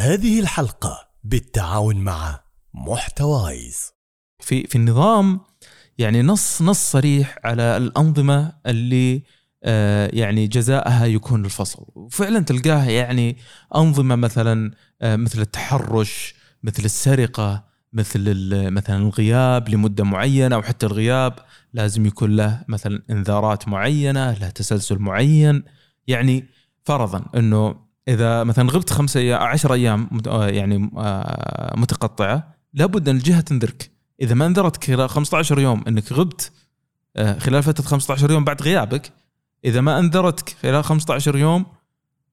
هذه الحلقة بالتعاون مع محتوايز. في في النظام يعني نص نص صريح على الأنظمة اللي آه، يعني جزاءها يكون الفصل وفعلا تلقاه يعني أنظمة مثلا آه، مثل التحرش مثل السرقة مثل مثلا الغياب لمدة معينة أو حتى الغياب لازم يكون له مثلا إنذارات معينة له تسلسل معين. يعني فرضا إنه إذا مثلا غبت خمسة أيام 10 أيام آه، يعني آه، متقطعة لابد أن الجهة تنذرك إذا ما انذرتك خلال 15 يوم إنك غبت آه، خلال فترة 15 يوم بعد غيابك إذا ما انذرتك خلال 15 يوم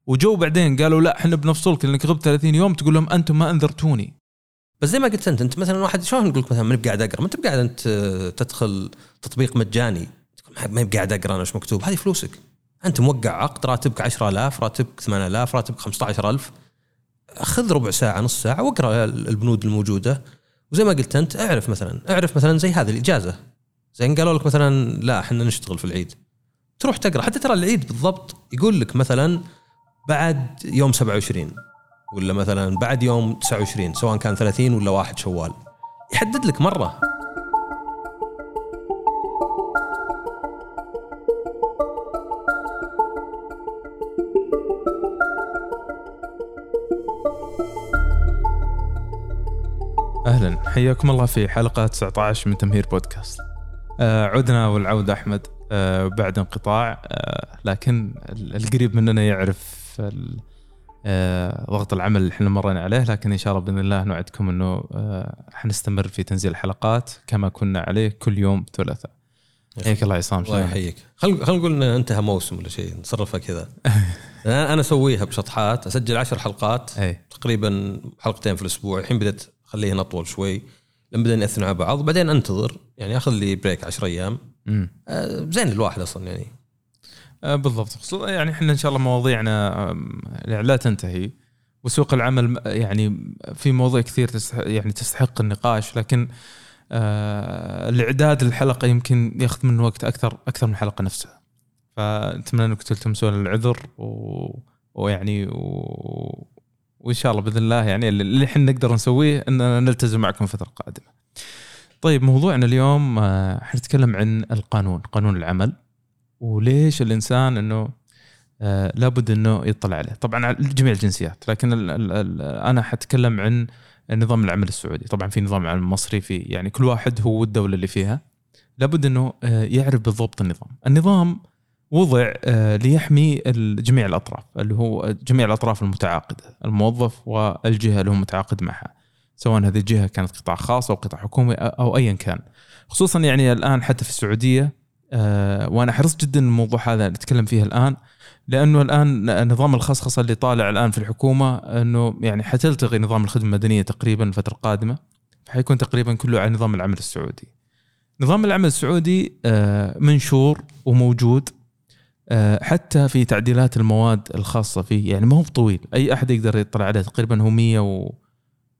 وجو بعدين قالوا لا إحنا بنفصلك لأنك غبت 30 يوم تقول لهم أنتم ما انذرتوني بس زي ما قلت أنت أنت مثلا واحد شلون نقول لك مثلا ماني بقاعد أقرأ؟ ما أنت بقاعد أنت تدخل تطبيق مجاني ما بقاعد أقرأ أنا إيش مكتوب؟ هذه فلوسك. أنت موقع عقد راتبك 10000 راتبك 8000 راتبك 15000 خذ ربع ساعة نص ساعة واقرأ البنود الموجودة. وزي ما قلت أنت اعرف مثلا اعرف مثلا زي هذه الإجازة. زين قالوا لك مثلا لا إحنا نشتغل في العيد. تروح تقرأ. حتى ترى العيد بالضبط يقول لك مثلا بعد يوم 27 ولا مثلا بعد يوم 29 سواء كان 30 ولا 1 شوال. يحدد لك مرة. حياكم الله في حلقة 19 من تمهير بودكاست. آه عدنا والعود أحمد آه بعد انقطاع آه لكن ال- القريب مننا يعرف آه ضغط العمل اللي إحنا مرينا عليه لكن إن شاء الله بإذن الله نوعدكم إنه آه حنستمر في تنزيل الحلقات كما كنا عليه كل يوم ثلاثاء حياك الله عصام الله؟ يحييك. خل خل نقول انه انتهى موسم ولا شيء نصرفها كذا. أنا أسويها بشطحات أسجل عشر حلقات إي. تقريبا حلقتين في الأسبوع. الحين بدأت اخليها اطول شوي لما بدأنا نأثر على بعض بعدين أنتظر يعني أخذ لي بريك 10 أيام. آه، زين الواحد أصلا يعني. آه، بالضبط. خصوصا يعني إحنا إن شاء الله مواضيعنا يعني لا تنتهي وسوق العمل يعني في مواضيع كثير تستحق يعني تستحق النقاش لكن آه الإعداد للحلقة يمكن ياخذ من وقت أكثر أكثر من الحلقة نفسها. فأتمنى إنكم تلتمسون العذر و... ويعني و... وإن شاء الله بإذن الله يعني اللي إحنا نقدر نسويه إننا نلتزم معكم الفترة القادمه. طيب موضوعنا اليوم آه، حنتكلم عن القانون، قانون العمل وليش الإنسان إنه آه لابد إنه يطلع عليه. طبعا على جميع الجنسيات لكن ال ال ال أنا حتكلم عن نظام العمل السعودي. طبعا في نظام العمل المصري في يعني كل واحد هو الدولة اللي فيها. لابد إنه آه يعرف بالضبط النظام. النظام وضع آه ليحمي جميع الأطراف اللي هو جميع الأطراف المتعاقدة الموظف والجهة اللي هو متعاقد معها سواء هذه الجهة كانت قطاع خاص أو قطاع حكومي أو ايا كان خصوصا يعني الآن حتى في السعودية آه، وأنا حريص جدا الموضوع هذا نتكلم فيه الآن لأنه الآن نظام الخصخصة اللي طالع الآن في الحكومة إنه يعني حتلتغي نظام الخدمة المدنية تقريبا الفترة القادمة حيكون تقريبا كله على نظام العمل السعودي. نظام العمل السعودي آه، منشور وموجود حتى في تعديلات المواد الخاصة فيه يعني ما هو طويل أي أحد يقدر يطلع عليه تقريبا هو 100 و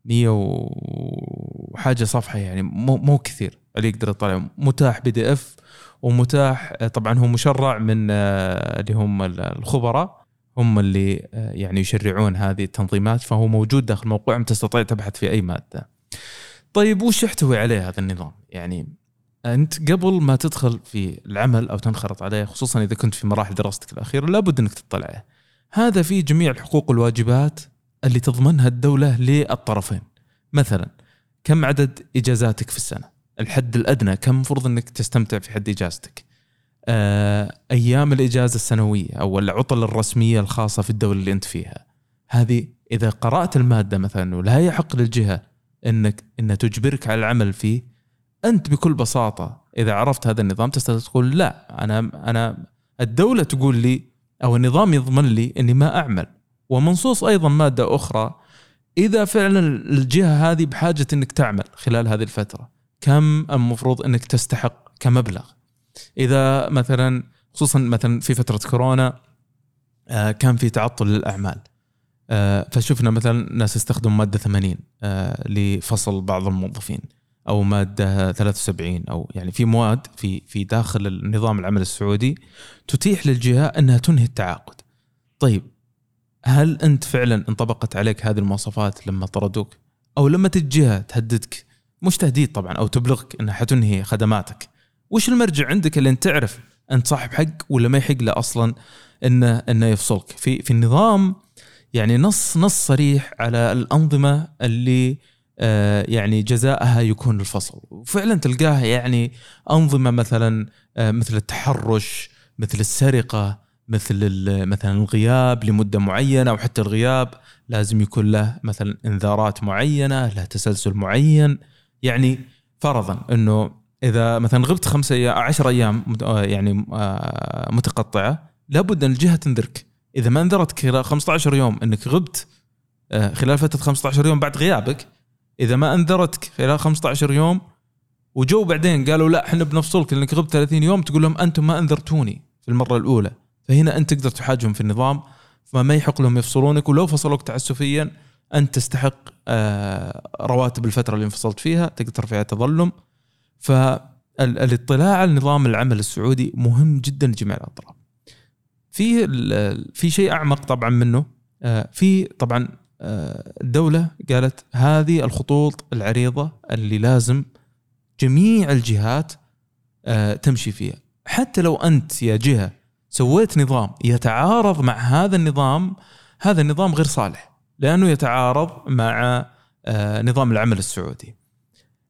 100 وحاجة صفحة يعني مو مو كثير اللي يقدر يطلع متاح بي دي إف ومتاح طبعا هو مشرع من آه، اللي هم الخبراء هم اللي آه، يعني يشرعون هذه التنظيمات فهو موجود داخل موقعهم تستطيع تبحث في أي مادة. طيب وش يحتوي عليه هذا النظام؟ يعني أنت قبل ما تدخل في العمل أو تنخرط عليه خصوصا إذا كنت في مراحل دراستك الأخيرة لابد إنك تطلع. هذا فيه جميع الحقوق والواجبات اللي تضمنها الدولة للطرفين. مثلا كم عدد إجازاتك في السنة؟ الحد الأدنى كم المفروض إنك تستمتع في حد إجازتك آه، أيام الإجازة السنوية أو العطل الرسمية الخاصة في الدولة اللي أنت فيها هذه إذا قرأت المادة مثلا ولا يحق للجهة إنك انها تجبرك على العمل فيه أنت بكل بساطة إذا عرفت هذا النظام تستطيع تقول لا أنا أنا الدولة تقول لي أو النظام يضمن لي إني ما أعمل. ومنصوص أيضا مادة أخرى إذا فعلا الجهة هذه بحاجة إنك تعمل خلال هذه الفترة كم المفروض إنك تستحق كمبلغ؟ إذا مثلا خصوصا مثلا في فترة كورونا آه، كان في تعطل للأعمال. آه، فشفنا مثلا ناس يستخدموا مادة 80 آه، لفصل بعض الموظفين. أو مادة 73 أو يعني في مواد في في داخل النظام العمل السعودي تتيح للجهة أنها تنهي التعاقد. طيب هل أنت فعلا انطبقت عليك هذه المواصفات لما طردوك؟ أو لما تجي جهه تهددك؟ مش تهديد طبعا أو تبلغك أنها حتنهي خدماتك. وش المرجع عندك اللي أنت تعرف أنت صاحب حق ولا ما يحق له أصلا انه إنه يفصلك؟ في في النظام يعني نص نص صريح على الأنظمة اللي يعني جزاءها يكون الفصل. وفعلا تلقاها يعني أنظمة مثلا آه، مثل التحرش مثل السرقة مثل مثلا الغياب لمدة معينة أو حتى الغياب لازم يكون له مثلا إنذارات معينة له تسلسل معين. يعني فرضا إنه إذا مثلا غبت خمسة 10 أيام مت- آه، يعني آه، متقطعة لابد إن الجهة تنذرك إذا ما انذرتك خلال 15 يوم إنك غبت آه، خلال فترة 15 يوم بعد غيابك إذا ما أنذرتك خلال 15 يوم وجو بعدين قالوا لا إحنا بنفصلك لأنك غبت 30 يوم تقول لهم أنتم ما أنذرتوني في المرة الأولى. فهنا أنت تقدر تحاجهم في النظام فما يحق لهم يفصلونك ولو فصلوك تعسفيا أنت تستحق آه، رواتب الفترة اللي انفصلت فيها تقدر فيها تظلم. فالاطلاع على نظام العمل السعودي مهم جدا لجميع الأطراف. في في شيء أعمق طبعا منه آه، في طبعا الدولة قالت هذه الخطوط العريضة اللي لازم جميع الجهات آه، تمشي فيها. حتى لو أنت يا جهة سويت نظام يتعارض مع هذا النظام هذا النظام غير صالح لأنه يتعارض مع آه، نظام العمل السعودي.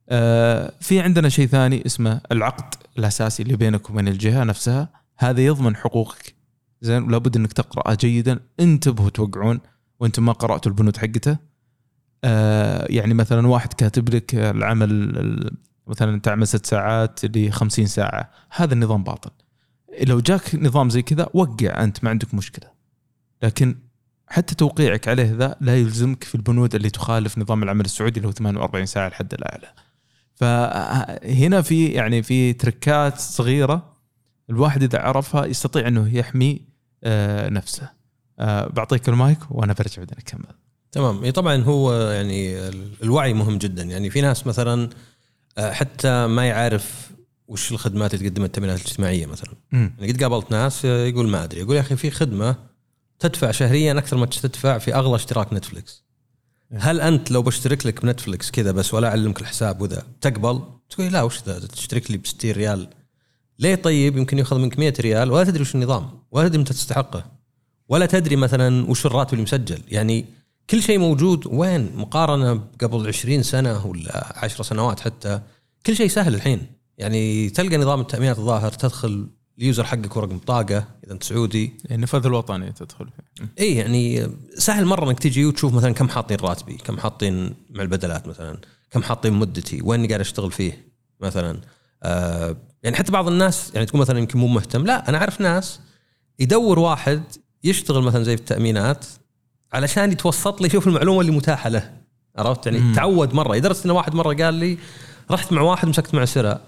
آه، في عندنا شيء ثاني اسمه العقد الأساسي اللي بينك وبين الجهة نفسها. هذا يضمن حقوقك. زين ولابد إنك تقراه جيدا. انتبهوا توقعون وأنتم ما قرأتوا البنود حقته. آه، يعني مثلا واحد كاتب لك العمل ال- مثلا تعمل ست ساعات ل 50 ساعة. هذا النظام باطل. لو جاك نظام زي كذا وقع أنت ما عندك مشكلة. لكن حتى توقيعك عليه ذا لا يلزمك في البنود اللي تخالف نظام العمل السعودي اللي هو 48 ساعة الحد الاعلى فهنا في يعني في تركات صغيرة الواحد إذا عرفها يستطيع إنه يحمي آه، نفسه. بعطيك المايك وأنا برجع بعدين أكمل. تمام. إيه طبعا هو يعني ال- الوعي مهم جدا. يعني في ناس مثلا آه، حتى ما يعرف وش الخدمات اللي تقدمها التامينات الاجتماعية مثلا. مم. يعني قد قابلت ناس آه، يقول ما أدري. يقول يا أخي في خدمة تدفع شهريا أكثر ما تدفع في أغلى اشتراك Netflix هل أنت لو بشترك لك ب Netflix كذا بس ولا أعلمك الحساب وذا تقبل؟ تقول لا وش ذا؟ تشترك لي ب 60 ريال. ليه طيب؟ يمكن يأخذ منك 100 ريال. ولا تدري وش النظام. ولا تدري متى تستحقه. ولا تدري مثلا وش الراتب اللي مسجل يعني كل شيء موجود. وين؟ مقارنة قبل 20 سنة ولا 10 سنوات حتى. كل شيء سهل الحين. يعني تلقى نظام التأمينات الظاهر تدخل اليوزر حقك ورق بطاقة إذا أنت سعودي. النفاذ الوطني تدخل فيه. اي يعني سهل مرة إنك تجي وتشوف مثلا كم حاطين راتبي كم حاطين مع البدلات مثلا كم حاطين مدتي وين قاعد أشتغل فيه مثلا. آه يعني حتى بعض الناس يعني تكون مثلا يمكن مو مهتم. لا أنا أعرف ناس يدور واحد يشتغل مثلا زي في التأمينات علشان يتوسط لي يشوف المعلومة اللي متاحة له عرفت؟ يعني مم. تعود مرة. لدرجه إن واحد مرة قال لي رحت مع واحد مسكت مع سرا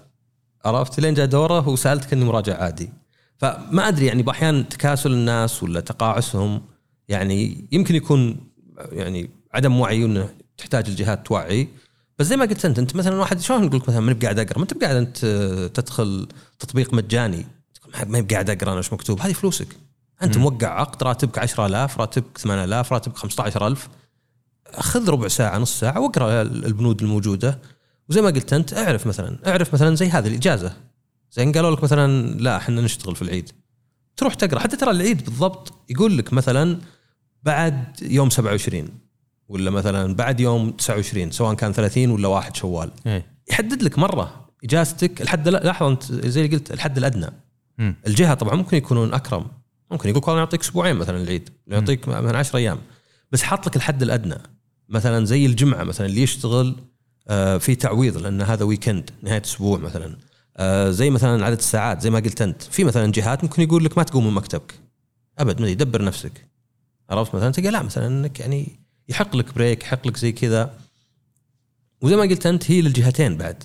عرفت؟ لين جاء دوره وسالت كاني مراجع عادي. فما أدري يعني بأحيان تكاسل الناس ولا تقاعسهم يعني يمكن يكون يعني عدم وعي إنه تحتاج الجهات توعي. بس زي ما قلت أنت أنت مثلا واحد شلون نقول لك مثلا ماني بقاعد أقرأ؟ ما أنت بقاعد أنت تدخل تطبيق مجاني ما بقاعد أقرأ أنا إيش مكتوب؟ هذه فلوسك. أنت مم. موقع عقد راتبك 10000 راتبك 8000 راتبك 15000 خذ ربع ساعة نص ساعة واقرأ البنود الموجودة. وزي ما قلت أنت اعرف مثلا اعرف مثلا زي هذه الإجازة. زين قالوا لك مثلا لا إحنا نشتغل في العيد. تروح تقرأ. حتى ترى العيد بالضبط يقول لك مثلا بعد يوم 27 ولا مثلا بعد يوم 29 سواء كان 30 ولا 1 شوال. إيه. يحدد لك مرة إجازتك. الحد لاحظ أنت زي اللي قلت الحد الأدنى. مم. الجهة طبعا ممكن يكونون أكرم. ممكن يقول والله نعطيك أسبوعين مثلا العيد يعطيك من 10 أيام. بس حاط لك الحد الأدنى. مثلا زي الجمعة مثلا اللي يشتغل آه، في تعويض لأن هذا weekend نهاية أسبوع مثلا. آه، زي مثلا عدد الساعات زي ما قلت أنت. في مثلا جهات ممكن يقول لك ما تقوم من مكتبك. أبد ما دبر نفسك. عرفت؟ مثلا تلقى لا مثلا إنك يعني يحق لك break يحق لك زي كذا. وزي ما قلت أنت هي للجهتين بعد.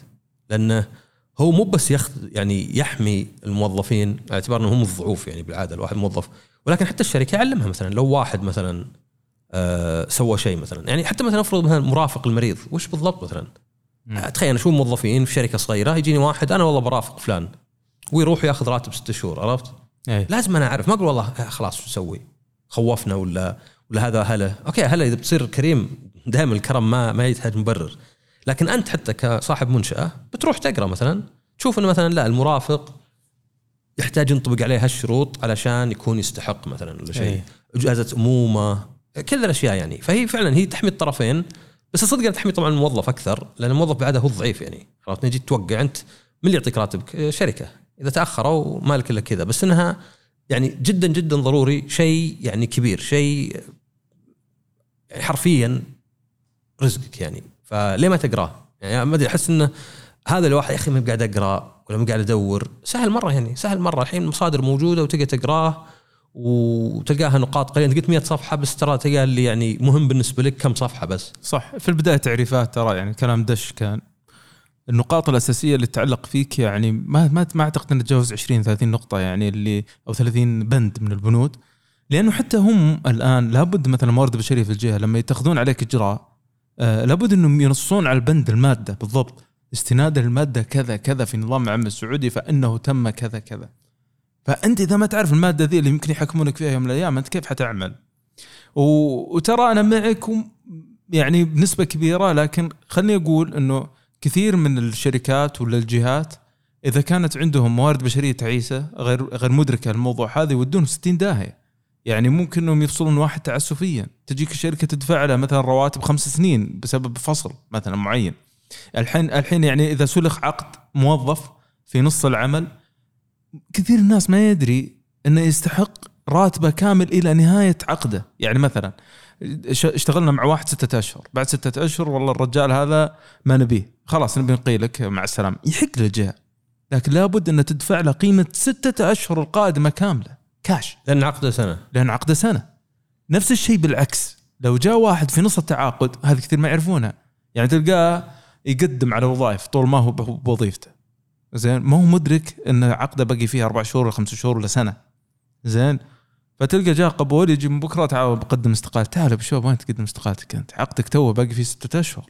لأنه هو مو بس ياخذ يعني يحمي الموظفين على اعتبار انهم هم الضعوف يعني بالعادة الواحد موظف. ولكن حتى الشركة يعلمها مثلا لو واحد مثلا آه سوى شيء مثلا. يعني حتى مثلا افرض مثلا مرافق المريض وش بالضبط مثلا؟ تخيل أنا أشوف موظفين في شركة صغيرة يجيني واحد أنا والله برافق فلان. ويروح ياخذ راتب ست شهور عرفت؟ إيه. لازم أنا أعرف. ما أقول والله آه، خلاص شو نسوي؟ خوفنا ولا ولا هذا هلا. أوكي هلا إذا بتصير كريم دائما الكرم ما ما يحتاج مبرر. لكن أنت حتى كصاحب منشأة بتروح تقرأ مثلا تشوف إنه مثلا لا المرافق يحتاج ينطبق عليه هالشروط علشان يكون يستحق مثلا ولا شيء. اجازه أمومة كل الأشياء يعني. فهي فعلا هي تحمي الطرفين بس صدق تحمي طبعا الموظف أكثر لأن الموظف بعده هو الضعيف يعني. خلاص نجي توقع أنت من اللي يعطيك راتبك؟ شركة. إذا تأخروا مالك إلا كذا. بس إنها يعني جدا جدا ضروري شيء يعني كبير شيء يعني حرفيا رزقك يعني. فليه ما تقراه؟ يعني ما أدري أحس إنه هذا الواحد يا أخي ما قاعد أقرأ ولا ما قاعد أدور. سهل مرة يعني سهل مرة. الحين المصادر موجودة وتقدر تقراه وتلقاها نقاط قليلة. أنت قلت 100 صفحة بس ترى تلقى اللي يعني مهم بالنسبة لك كم صفحة بس؟ صح. في البداية تعريفات ترى يعني كلام دش كان. النقاط الأساسية اللي تتعلق فيك يعني ما ما ما أعتقد انها تتجاوز 20 30 نقطة يعني اللي أو 30 بند من البنود. لأنه حتى هم الآن لابد مثلا موارد بشريه في الجهة لما يتخذون عليك إجراء آه لابد إنهم ينصون على البند المادة بالضبط. استنادا للماده كذا كذا في نظام العمل السعودي فإنه تم كذا كذا. فأنت إذا ما تعرف المادة ذي اللي يمكن يحكمونك فيها يوم من الأيام أنت كيف حتعمل؟ وترى أنا معكم يعني بنسبة كبيرة لكن خليني أقول إنه كثير من الشركات ولا الجهات إذا كانت عندهم موارد بشرية تعيسة غير غير مدركة الموضوع هذا يودون 60 داهية. يعني ممكن انهم يفصلون واحد تعسفيا. تجيك الشركة تدفع له مثلا رواتب خمس سنين بسبب فصل مثلا معين. الحين الحين يعني إذا سلخ عقد موظف في نص العمل كثير الناس ما يدري إنه يستحق راتبه كامل إلى نهاية عقده. يعني مثلا اشتغلنا مع واحد ستة أشهر. بعد ستة أشهر والله الرجال هذا ما نبيه. خلاص نبي نقيلك مع السلامة. يحق للجهه لكن لابد ان تدفع له قيمة ستة أشهر القادمة كاملة. كاش. لأن عقده سنة. لأن عقده سنة. نفس الشيء بالعكس. لو جاء واحد في نص التعاقد هذه كثير ما يعرفونها يعني تلقاه يقدم على وظائف طول ما هو بوظيفته. زين؟ ما هو مدرك إن عقده باقي فيه أربع شهور ولا خمس شهور ولا سنة. زين؟ فتلقى جاء قبول يجي من بكرة تعال بقدم استقالة تعال بشوف وين تقدم استقالتك أنت؟ عقدك تو باقي فيه ستة أشهر.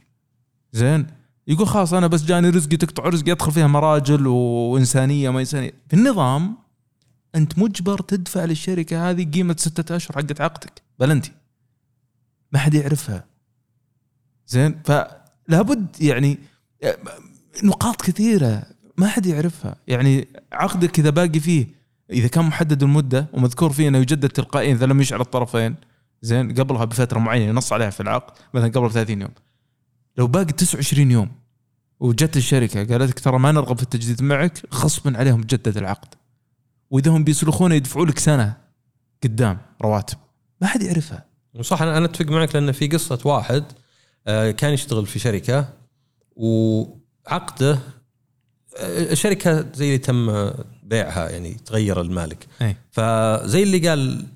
زين؟ يقول خلاص أنا بس جاني رزقي تقطع رزقي أدخل فيها مراجل وإنسانية ما إنسانية. في النظام أنت مجبر تدفع للشركة هذه قيمة ستة أشهر حقت عقدك. بلنتي ما حد يعرفها. زين؟ فلابد يعني نقاط كثيرة ما حد يعرفها. يعني عقدك إذا باقي فيه إذا كان محدد المدة ومذكور فيه أنه يجدد تلقائيا اذا لم يشعر الطرفين زين؟ قبلها بفترة معينة ينص عليها في العقد مثلا قبل 30 يوم. لو باقي 29 يوم وجت الشركة قالت لك ترى ما نرغب في التجديد معك غصبا عليهم تجدد العقد. وإذا هم بيسلخونه يدفعوا لك سنة قدام رواتب. ما حد يعرفها. صح أنا أنا أتفق معك لأن في قصة واحد آه، كان يشتغل في شركة وعقده آه، الشركة زي اللي تم بيعها يعني تغير المالك. أي. فزي اللي قال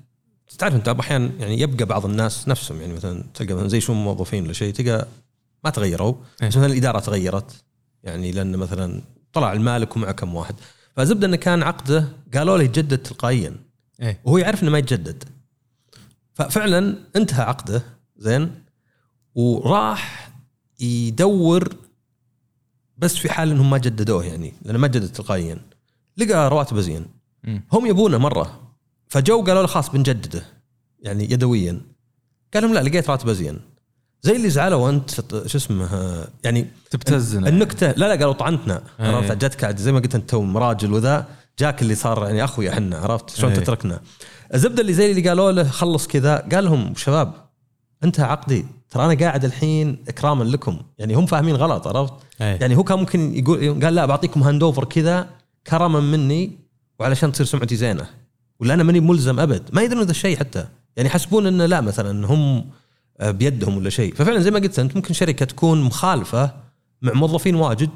تعرف أنت أحيانا يعني يبقى بعض الناس نفسهم يعني مثلا تلقى مثلا زي شو موظفين ولا شيء تلقى ما تغيروا. بس مثلا الإدارة تغيرت يعني لأن مثلا طلع المالك ومعه كم واحد. فزبدة إنه كان عقده قالوا له يتجدد تلقائيا. اي وهو يعرف إنه ما يتجدد. ففعلا انتهى عقده زين وراح يدور بس في حال إنهم ما جددوه يعني لأنه ما جدد تلقائيا. لقى رواتبه زين. هم يبونه مرة. فجو قالوا له خلاص بنجدده يعني يدويا. قال لهم لا لقيت راتبه زين. زي اللي زعلوا انت شو اسمه يعني تبتزنا. النكتة. لا لا قالوا طعنتنا أي. عرفت؟ عاد زي ما قلت انت تو مراجل وذا جاك اللي صار يعني أخوي إحنا عرفت؟ شلون أي. تتركنا؟ الزبدة اللي زي اللي قالوا له خلص كذا قال لهم شباب انتهى عقدي. ترى أنا قاعد الحين إكراما لكم. يعني هم فاهمين غلط عرفت؟ أي. يعني هو كان ممكن يقول قال لا بعطيكم handover كذا كرما مني وعلشان تصير سمعتي زينة. ولا أنا ماني ملزم أبد. ما يدرون ذا الشيء حتى. يعني يحسبون إنه لا مثلا هم بيدهم ولا شيء. ففعلا زي ما قلت أنت ممكن شركة تكون مخالفة مع موظفين واجد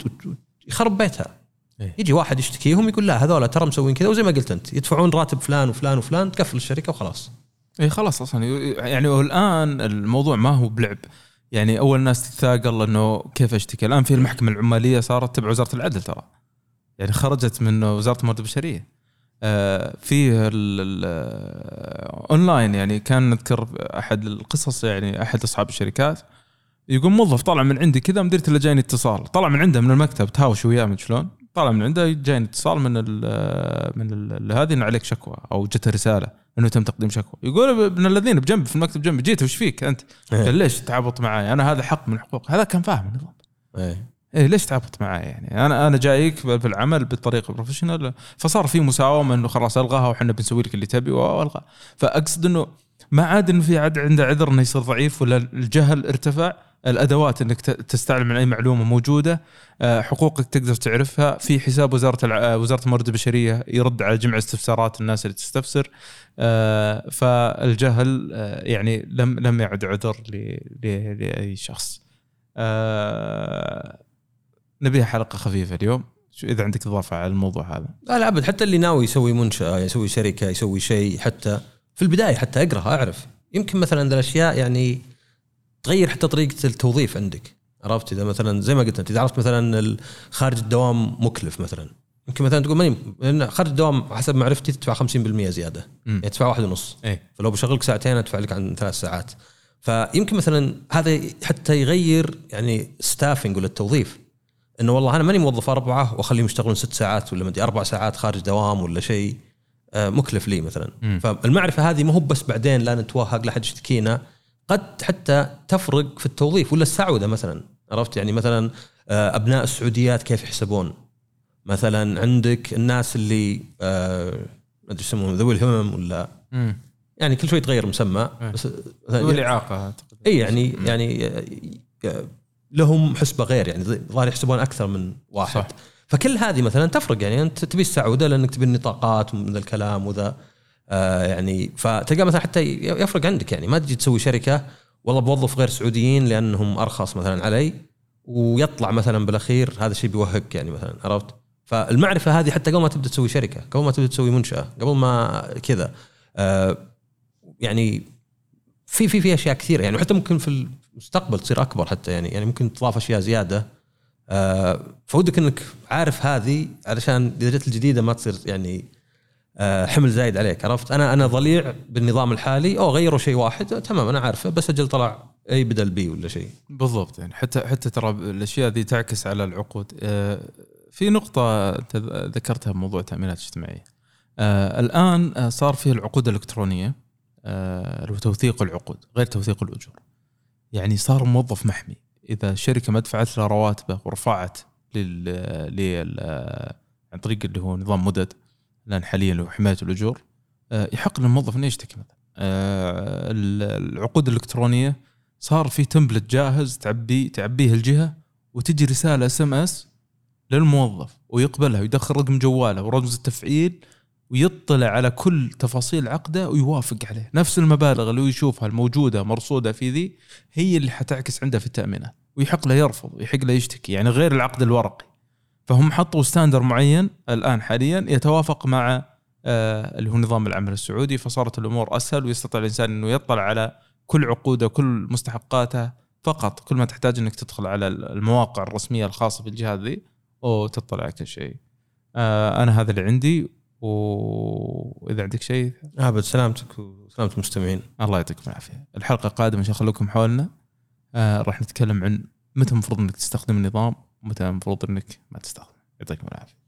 يخرب بيتها. إيه. يجي واحد يشتكيهم يقول لا هذول ترى مسوين كذا وزي ما قلت أنت يدفعون راتب فلان وفلان وفلان تقفل الشركة وخلاص. اي خلاص أصلا. يعني الآن الموضوع ما هو بلعب. يعني أول ناس تتثاقل إنه كيف أشتكي؟ الآن في المحكمة العمالية صارت تبع وزارة العدل ترى. يعني خرجت من وزارة الموارد البشرية. آه، في ال- ال- اونلاين يعني كان نذكر أحد القصص يعني أحد أصحاب الشركات يقول موظف طلع من عندي كذا مديرته اللي جايني اتصال طلع من عنده من المكتب تهاوش وياه من شلون طالع من عنده جايني اتصال من ال من ال هذه انه عليك شكوى أو جت رسالة إنه تم تقديم شكوى يقول ابن الذين بجنب في المكتب جنبي جيت وش فيك أنت؟ إيه. قال ليش تعبط معي؟ أنا هذا حق من حقوق هذا كان فاهم النظام إيه. ليش تعبط معي يعني؟ أنا أنا جايك في العمل بطريقه professional فصار في مساومه إنه خلاص ألغاها وحنا بنسوي لك اللي تبي وألغى. فأقصد إنه ما عاد إنه في عاد عنده عذر إنه يصير ضعيف ولا الجهل ارتفع. الأدوات إنك تستعلم عن أي معلومة موجودة. آه، حقوقك تقدر تعرفها. في حساب وزارة آه، وزارة الموارد البشرية يرد على جميع استفسارات الناس اللي تستفسر. آه، فالجهل يعني لم لم يعد عذر لأي شخص. نبيها حلقة خفيفة اليوم. شو إذا عندك إضافة على الموضوع هذا؟ لا لا أبد. حتى اللي ناوي يسوي منشأة يسوي شركة يسوي شيء حتى في البداية حتى أقرأها أعرف. يمكن مثلا ذا الأشياء يعني تغير حتى طريقة التوظيف عندك. عرفت؟ إذا مثلا زي ما قلت أنت إذا عرفت مثلا خارج الدوام مكلف مثلا. يمكن مثلا تقول ماني لأن خارج الدوام حسب معرفتي تدفع 50% زيادة. يعني تدفع واحد ونص. إيه. فلو بشغلك ساعتين أدفع لك عن ثلاث ساعات. فيمكن مثلا هذا حتى يغير يعني staffing ولا التوظيف. إنه والله أنا ماني موظف أربعة وأخليهم يشتغلون ست ساعات ولا مدري أربع ساعات خارج دوام ولا شيء. آه، مكلف لي مثلا. مم. فالمعرفه هذه ما هو بس بعدين لا نتوهق لا حد يشتكينا. قد حتى تفرق في التوظيف ولا السعودة مثلا. عرفت؟ يعني مثلا آه، أبناء السعوديات كيف يحسبون؟ مثلا عندك الناس اللي آه، ما أدري يسمونهم ذوي الهمم ولا امم يعني كل شوي يتغير مسمى إيه. بس والاعاقه أعتقد. اي يعني يعني لهم حسبة غير يعني ظاهر يحسبون أكثر من واحد صح. فكل هذه مثلا تفرق يعني أنت تبي السعودة لأنك تبي النطاقات ومن ذا الكلام وذا آه يعني فتلقى مثلا حتى يفرق عندك يعني ما تجي تسوي شركة والله بوظف غير سعوديين لأنهم أرخص مثلا علي ويطلع مثلا بالأخير هذا الشيء بيوهقك يعني مثلا عرفت؟ فالمعرفة هذه حتى قبل ما تبدأ تسوي شركة، قبل ما تبدأ تسوي منشأة، قبل ما كذا آه يعني في في في أشياء كثيرة يعني وحتى ممكن في المستقبل تصير أكبر حتى يعني يعني ممكن تضاف أشياء زيادة. آه فودك إنك عارف هذه علشان إذا جت الجديدة ما تصير يعني آه حمل زايد عليك عرفت؟ أنا أنا ضليع بالنظام الحالي أو غيروا شيء واحد تمام أنا عارفه بس أجل طلع اي بدل بي ولا شيء. بالضبط يعني حتى حتى ترى الأشياء ذي تعكس على العقود. آه، في نقطة ذكرتها بموضوع التأمينات الاجتماعية. الآن صار في العقود الإلكترونية. آه، توثيق العقود غير توثيق الأجور. يعني صار موظف محمي. إذا الشركة ما دفعت له رواتبه ورفعت لل لل عن طريق اللي هو نظام مدد الآن حاليا اللي هو حماية الأجور آه، يحق للموظف إنه يشتكي مثلا آه، العقود الإلكترونية صار في template جاهز تعبي تعبيه الجهة وتجي رسالة SMS للموظف ويقبلها ويدخل رقم جواله ورمز التفعيل ويطلع على كل تفاصيل عقده ويوافق عليه. نفس المبالغ اللي يشوفها الموجودة مرصودة في ذي هي اللي حتعكس عنده في التامينات ويحق له يرفض ويحق له يشتكي يعني غير العقد الورقي. فهم حطوا ستاندر معين الآن حاليا يتوافق مع آه اللي هو نظام العمل السعودي فصارت الأمور أسهل ويستطيع الإنسان إنه يطلع على كل عقوده كل مستحقاته فقط. كل ما تحتاج إنك تدخل على المواقع الرسمية الخاصة بالجهات ذي وتطلع على كل شيء. آه أنا هذا اللي عندي. وإذا عندك شيء أبد سلامتك وسلامة المستمعين الله يعطيكم العافية. الحلقة القادمه إن شاء الله خلوكم حولنا آه راح نتكلم عن متى المفروض إنك تستخدم النظام ومتى المفروض إنك ما تستخدم. يعطيكم العافية.